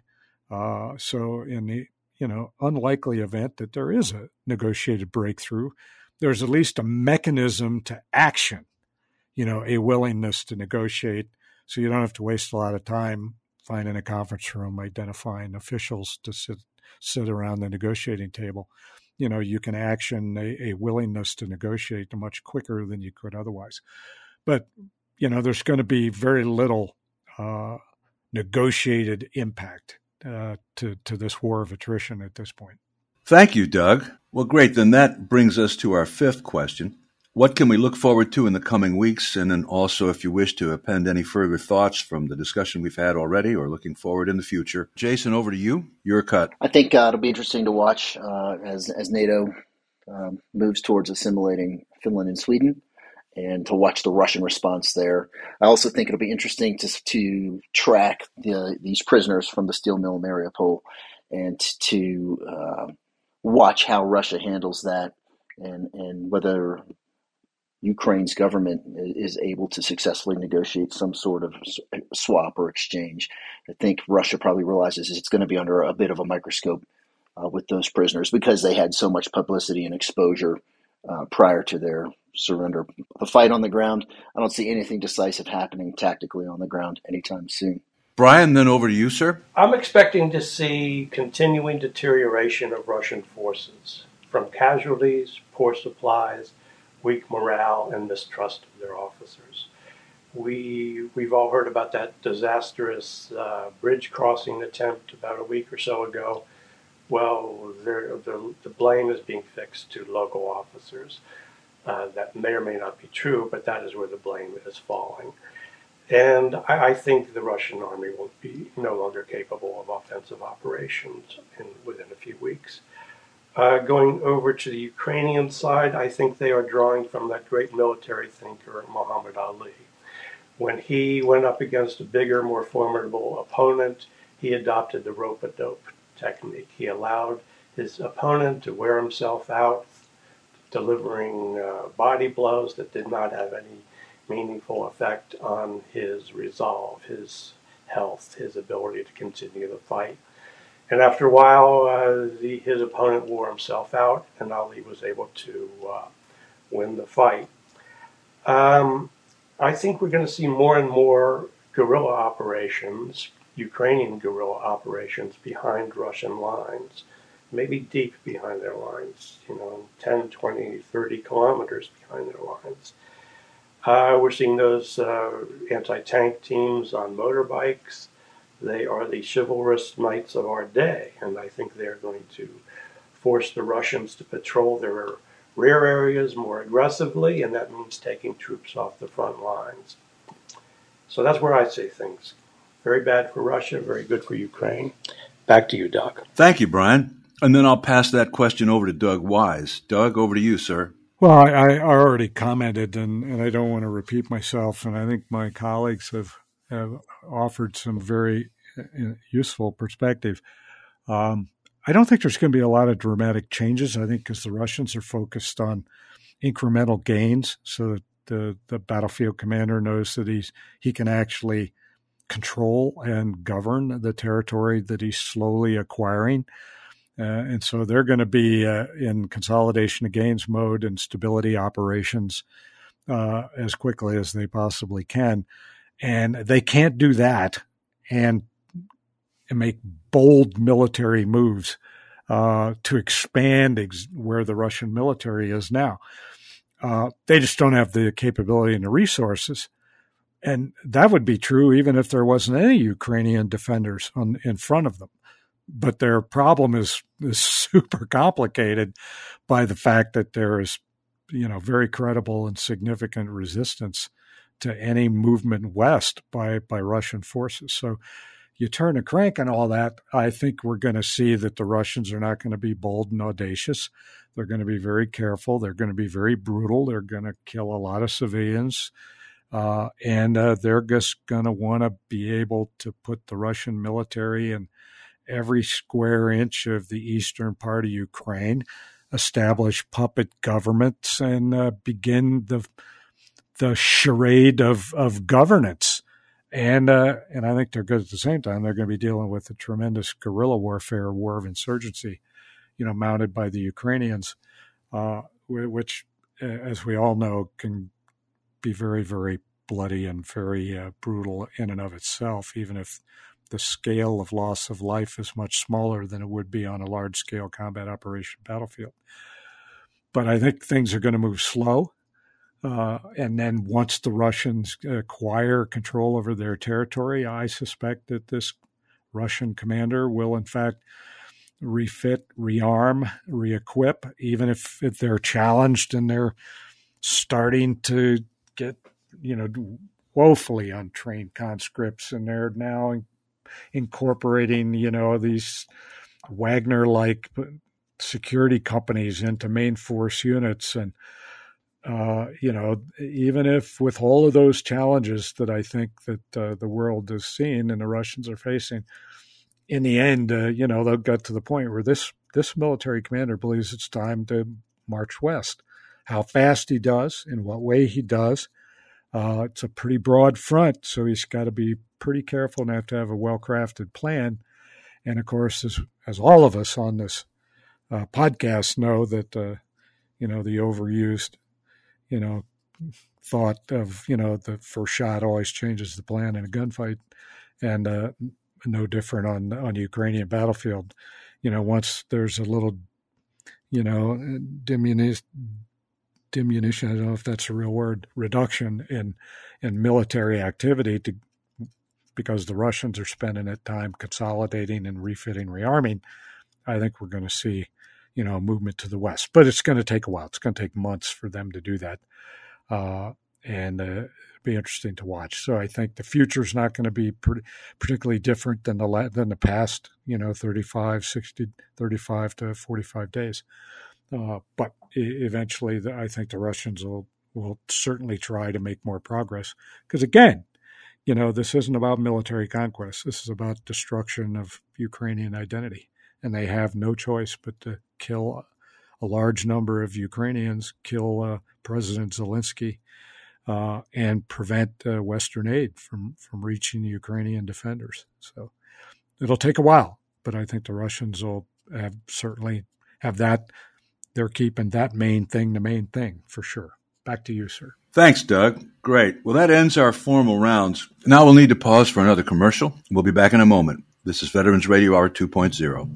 uh, so, in the you know unlikely event that there is a negotiated breakthrough, there's at least a mechanism to action you know, a willingness to negotiate. So you don't have to waste a lot of time finding a conference room, identifying officials to sit sit around the negotiating table. You know, you can action a, a willingness to negotiate much quicker than you could otherwise. But you know, there's going to be very little uh, negotiated impact uh, to to this war of attrition at this point. Thank you, Doug. Well, great. Then that brings us to our fifth question. What can we look forward to in the coming weeks? And then also, if you wish to append any further thoughts from the discussion we've had already or looking forward in the future. Jason, over to you. Your cut. I think uh, it'll be interesting to watch uh, as, as NATO um, moves towards assimilating Finland and Sweden and to watch the Russian response there. I also think it'll be interesting to, to track the, these prisoners from the steel mill in Mariupol and to uh, watch how Russia handles that and, and whether Ukraine's government is able to successfully negotiate some sort of swap or exchange. I think Russia probably realizes it's going to be under a bit of a microscope uh, with those prisoners because they had so much publicity and exposure uh, prior to their surrender. The fight on the ground, I don't see anything decisive happening tactically on the ground anytime soon. Brian, then over to you, sir. I'm expecting to see continuing deterioration of Russian forces from casualties, poor supplies weak morale and mistrust of their officers. We, we've all heard about that disastrous uh, bridge crossing attempt about a week or so ago. Well, the, the blame is being fixed to local officers. Uh, that may or may not be true, but that is where the blame is falling. And I, I, think the Russian army will be no longer capable of offensive operations in, within a few weeks. Uh, going over to the Ukrainian side, I think they are drawing from that great military thinker, Muhammad Ali. When he went up against a bigger, more formidable opponent, he adopted the rope a dope technique. He allowed his opponent to wear himself out, delivering uh, body blows that did not have any meaningful effect on his resolve, his health, his ability to continue the fight. And after a while, uh, the, his opponent wore himself out, and Ali was able to uh, win the fight. Um, I think we're going to see more and more guerrilla operations, Ukrainian guerrilla operations behind Russian lines, maybe deep behind their lines, you know, 10, 20, 30 kilometers behind their lines. Uh, we're seeing those uh, anti tank teams on motorbikes. They are the chivalrous knights of our day, and I think they're going to force the Russians to patrol their rear areas more aggressively, and that means taking troops off the front lines. So that's where I see things. Very bad for Russia, very good for Ukraine. Back to you, Doug. Thank you, Brian. And then I'll pass that question over to Doug Wise. Doug, over to you, sir. Well, I, I already commented, and, and I don't want to repeat myself, and I think my colleagues have have offered some very uh, useful perspective. Um, I don't think there's going to be a lot of dramatic changes. I think because the Russians are focused on incremental gains, so that the the battlefield commander knows that he's he can actually control and govern the territory that he's slowly acquiring. Uh, and so they're going to be uh, in consolidation of gains mode and stability operations uh, as quickly as they possibly can. And they can't do that and, and make bold military moves uh, to expand ex- where the Russian military is now. Uh, they just don't have the capability and the resources. And that would be true even if there wasn't any Ukrainian defenders on, in front of them. But their problem is, is (laughs) super complicated by the fact that there is, you know, very credible and significant resistance to any movement west by by Russian forces. So you turn a crank and all that, I think we're going to see that the Russians are not going to be bold and audacious. They're going to be very careful. They're going to be very brutal. They're going to kill a lot of civilians. Uh, and uh, they're just going to want to be able to put the Russian military in every square inch of the eastern part of Ukraine, establish puppet governments, and uh, begin the the charade of of governance. And uh, and I think they're good at the same time. They're going to be dealing with a tremendous guerrilla warfare, war of insurgency, you know, mounted by the Ukrainians, uh, which, as we all know, can be very, very bloody and very uh, brutal in and of itself, even if the scale of loss of life is much smaller than it would be on a large scale combat operation battlefield. But I think things are going to move slow. Uh, and then once the Russians acquire control over their territory, I suspect that this Russian commander will, in fact, refit, rearm, re-equip, even if, if they're challenged and they're starting to get, you know, woefully untrained conscripts, and they're now incorporating, you know, these Wagner-like security companies into main force units, and uh, you know, even if with all of those challenges that I think that uh, the world is seeing and the Russians are facing, in the end, uh, you know, they'll get to the point where this this military commander believes it's time to march west. How fast he does, in what way he does, uh, it's a pretty broad front, so he's got to be pretty careful and have to have a well crafted plan. And of course, as, as all of us on this uh, podcast know, that uh, you know the overused, you know, thought of you know the first shot always changes the plan in a gunfight, and uh, no different on on the Ukrainian battlefield. You know, once there's a little, you know, diminution, diminution. I don't know if that's a real word. Reduction in in military activity to because the Russians are spending that time consolidating and refitting, rearming. I think we're going to see, you know, a movement to the west, but it's going to take a while. It's going to take months for them to do that. Uh, and uh, be interesting to watch. So I think the future is not going to be pretty, particularly different than the than the past, you know, 35, 60, 35 to 45 days. Uh, but eventually, the, I think the Russians will will certainly try to make more progress because again, you know, this isn't about military conquest. This is about destruction of Ukrainian identity, and they have no choice but to kill a large number of Ukrainians, kill uh, President Zelensky, uh, and prevent uh, Western aid from from reaching the Ukrainian defenders. So it'll take a while, but I think the Russians will have certainly have that. They're keeping that main thing the main thing for sure. Back to you, sir. Thanks, Doug. Great. Well, that ends our formal rounds. Now we'll need to pause for another commercial. We'll be back in a moment. This is Veterans Radio Hour 2.0.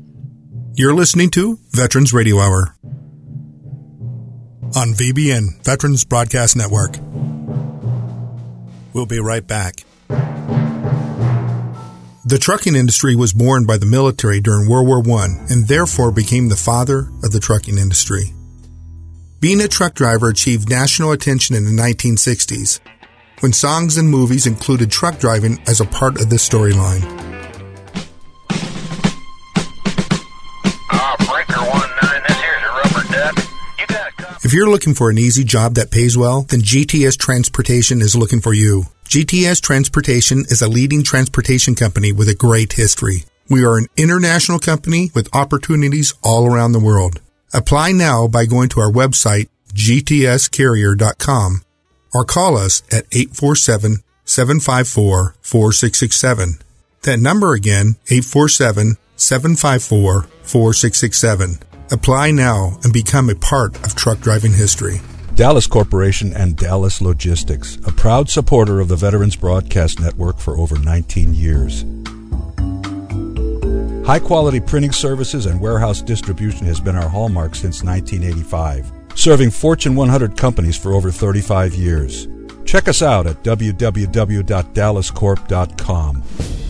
You're listening to Veterans Radio Hour on VBN, Veterans Broadcast Network. We'll be right back. The trucking industry was born by the military during World War I and therefore became the father of the trucking industry. Being a truck driver achieved national attention in the 1960s when songs and movies included truck driving as a part of the storyline. If you're looking for an easy job that pays well, then GTS Transportation is looking for you. GTS Transportation is a leading transportation company with a great history. We are an international company with opportunities all around the world. Apply now by going to our website, gtscarrier.com, or call us at 847 754 4667. That number again, 847 754 4667. Apply now and become a part of truck driving history. Dallas Corporation and Dallas Logistics, a proud supporter of the Veterans Broadcast Network for over 19 years. High quality printing services and warehouse distribution has been our hallmark since 1985, serving Fortune 100 companies for over 35 years. Check us out at www.dallascorp.com.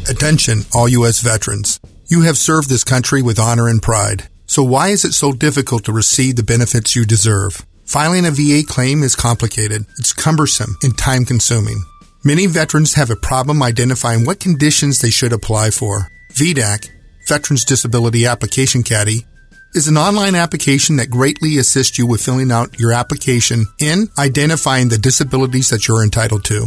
Attention, all U.S. veterans. You have served this country with honor and pride. So why is it so difficult to receive the benefits you deserve? Filing a VA claim is complicated. It's cumbersome and time consuming. Many veterans have a problem identifying what conditions they should apply for. VDAC, Veterans Disability Application Caddy, is an online application that greatly assists you with filling out your application and identifying the disabilities that you're entitled to.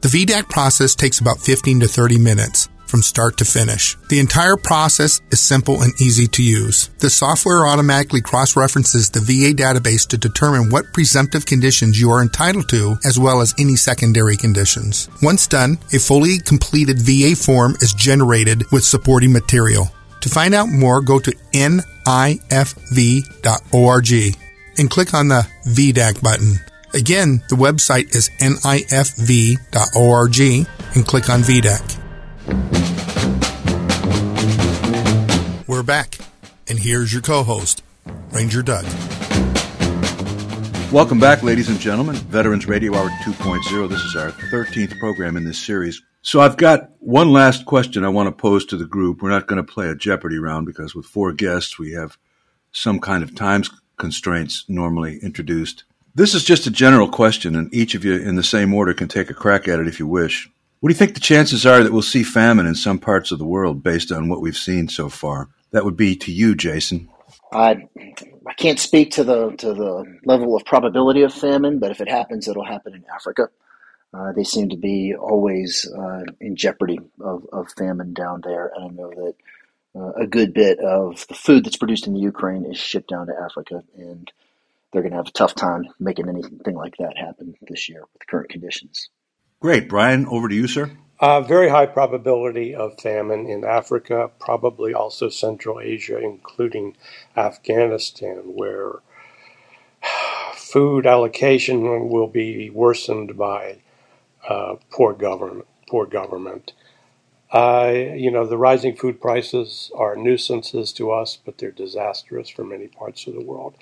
The VDAC process takes about 15 to 30 minutes from start to finish. The entire process is simple and easy to use. The software automatically cross-references the VA database to determine what presumptive conditions you are entitled to, as well as any secondary conditions. Once done, a fully completed VA form is generated with supporting material. To find out more, go to nifv.org and click on the VDAC button. Again, the website is nifv.org and click on VDAC. We're back, and here's your co host, Ranger Doug. Welcome back, ladies and gentlemen. Veterans Radio Hour 2.0. This is our 13th program in this series. So I've got one last question I want to pose to the group. We're not going to play a Jeopardy round because with four guests, we have some kind of time constraints normally introduced. This is just a general question, and each of you in the same order can take a crack at it if you wish. What do you think the chances are that we'll see famine in some parts of the world based on what we've seen so far? That would be to you, Jason. I I can't speak to the to the level of probability of famine, but if it happens, it'll happen in Africa. Uh, they seem to be always uh, in jeopardy of, of famine down there, and I know that uh, a good bit of the food that's produced in the Ukraine is shipped down to Africa, and they're going to have a tough time making anything like that happen this year with current conditions. Great, Brian. Over to you, sir. Uh, very high probability of famine in Africa, probably also Central Asia, including Afghanistan, where food allocation will be worsened by uh, poor government. Poor government. Uh, you know, the rising food prices are nuisances to us, but they're disastrous for many parts of the world.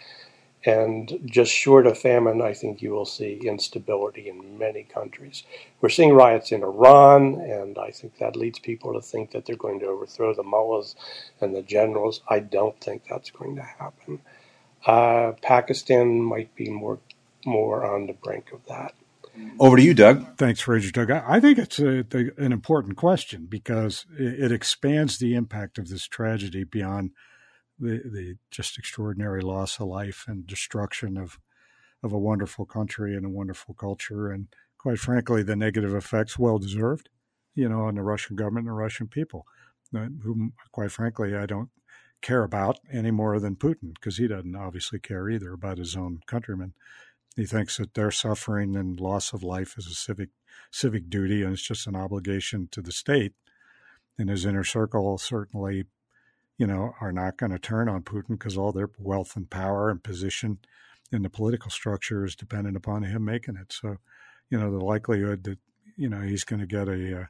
And just short of famine, I think you will see instability in many countries. We're seeing riots in Iran, and I think that leads people to think that they're going to overthrow the mullahs and the generals. I don't think that's going to happen. Uh, Pakistan might be more more on the brink of that. Over to you, Doug. Thanks, for Ranger Doug. I think it's a, an important question because it expands the impact of this tragedy beyond the the just extraordinary loss of life and destruction of of a wonderful country and a wonderful culture, and quite frankly, the negative effects, well deserved, you know, on the Russian government and the Russian people, uh, whom, quite frankly, I don't care about any more than Putin because he doesn't obviously care either about his own countrymen. He thinks that their suffering and loss of life is a civic civic duty, and it's just an obligation to the state. And his inner circle certainly you know, are not going to turn on Putin because all their wealth and power and position in the political structure is dependent upon him making it. So, you know, the likelihood that, you know, he's going to get a, uh,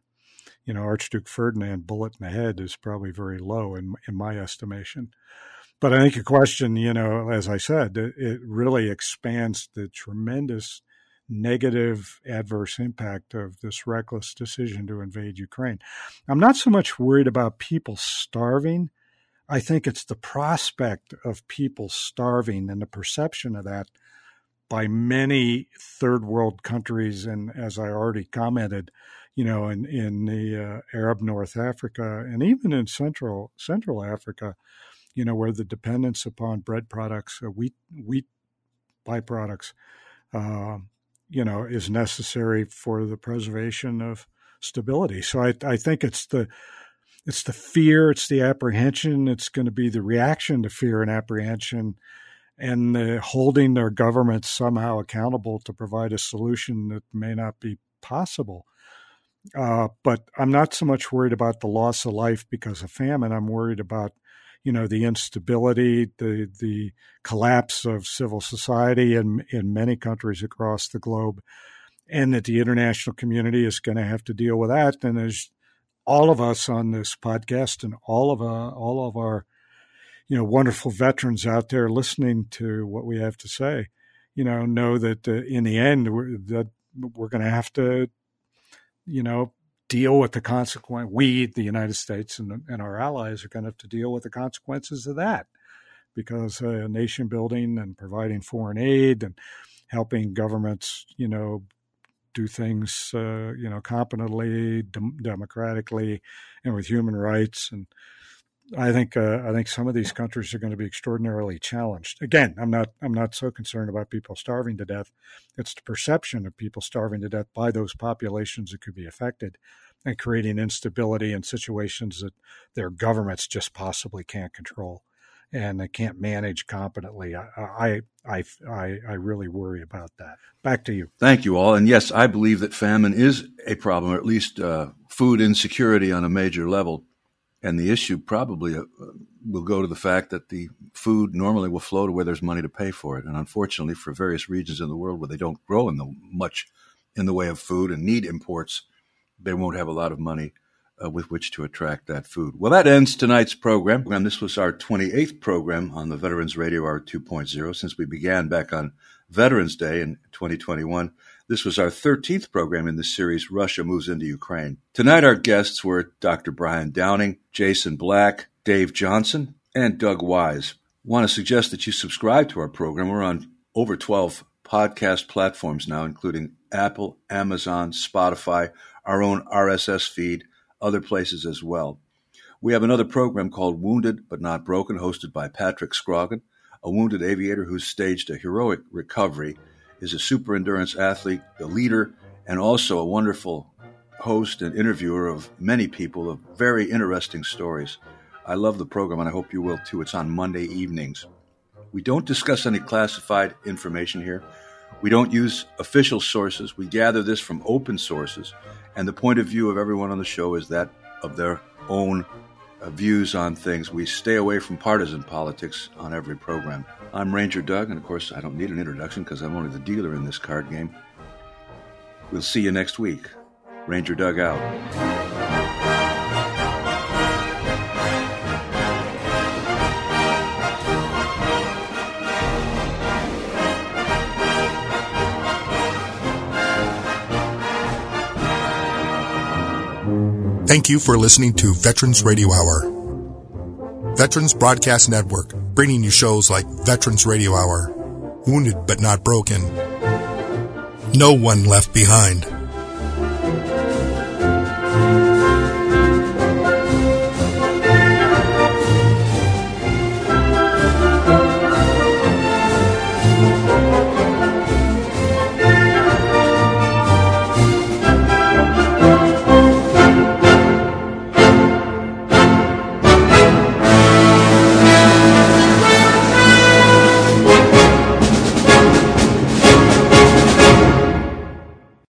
you know, Archduke Ferdinand bullet in the head is probably very low in, in my estimation. But I think your question, you know, as I said, it, it really expands the tremendous negative adverse impact of this reckless decision to invade Ukraine. I'm not so much worried about people starving I think it's the prospect of people starving and the perception of that by many third world countries. And as I already commented, you know, in, in the uh, Arab North Africa and even in Central Central Africa, you know, where the dependence upon bread products, uh, wheat wheat byproducts, uh, you know, is necessary for the preservation of stability. So I, I think it's the it's the fear, it's the apprehension, it's going to be the reaction to fear and apprehension, and the holding their governments somehow accountable to provide a solution that may not be possible. Uh, but I'm not so much worried about the loss of life because of famine. I'm worried about, you know, the instability, the the collapse of civil society in in many countries across the globe, and that the international community is going to have to deal with that. And as all of us on this podcast and all of uh, all of our you know wonderful veterans out there listening to what we have to say you know know that uh, in the end we're, that we're going to have to you know deal with the consequence we the united states and, and our allies are going to have to deal with the consequences of that because uh, nation building and providing foreign aid and helping governments you know do things, uh, you know, competently, dem- democratically, and with human rights. And I think uh, I think some of these countries are going to be extraordinarily challenged. Again, I'm not I'm not so concerned about people starving to death. It's the perception of people starving to death by those populations that could be affected, and creating instability in situations that their governments just possibly can't control and they can't manage competently. I, I, I, I really worry about that. Back to you. Thank you all. And yes, I believe that famine is a problem, or at least uh, food insecurity on a major level. And the issue probably uh, will go to the fact that the food normally will flow to where there's money to pay for it. And unfortunately, for various regions in the world where they don't grow in the much in the way of food and need imports, they won't have a lot of money uh, with which to attract that food. Well, that ends tonight's program. And this was our 28th program on the Veterans Radio Hour 2.0 since we began back on Veterans Day in 2021. This was our 13th program in the series, Russia Moves into Ukraine. Tonight, our guests were Dr. Brian Downing, Jason Black, Dave Johnson, and Doug Wise. Want to suggest that you subscribe to our program. We're on over 12 podcast platforms now, including Apple, Amazon, Spotify, our own RSS feed, other places as well. We have another program called Wounded But Not Broken, hosted by Patrick Scroggin, a wounded aviator who staged a heroic recovery, is a super endurance athlete, a leader, and also a wonderful host and interviewer of many people of very interesting stories. I love the program, and I hope you will too. It's on Monday evenings. We don't discuss any classified information here. We don't use official sources. We gather this from open sources, and the point of view of everyone on the show is that of their own uh, views on things. We stay away from partisan politics on every program. I'm Ranger Doug, and of course, I don't need an introduction because I'm only the dealer in this card game. We'll see you next week. Ranger Doug out. Thank you for listening to Veterans Radio Hour. Veterans Broadcast Network, bringing you shows like Veterans Radio Hour, Wounded but Not Broken, No One Left Behind,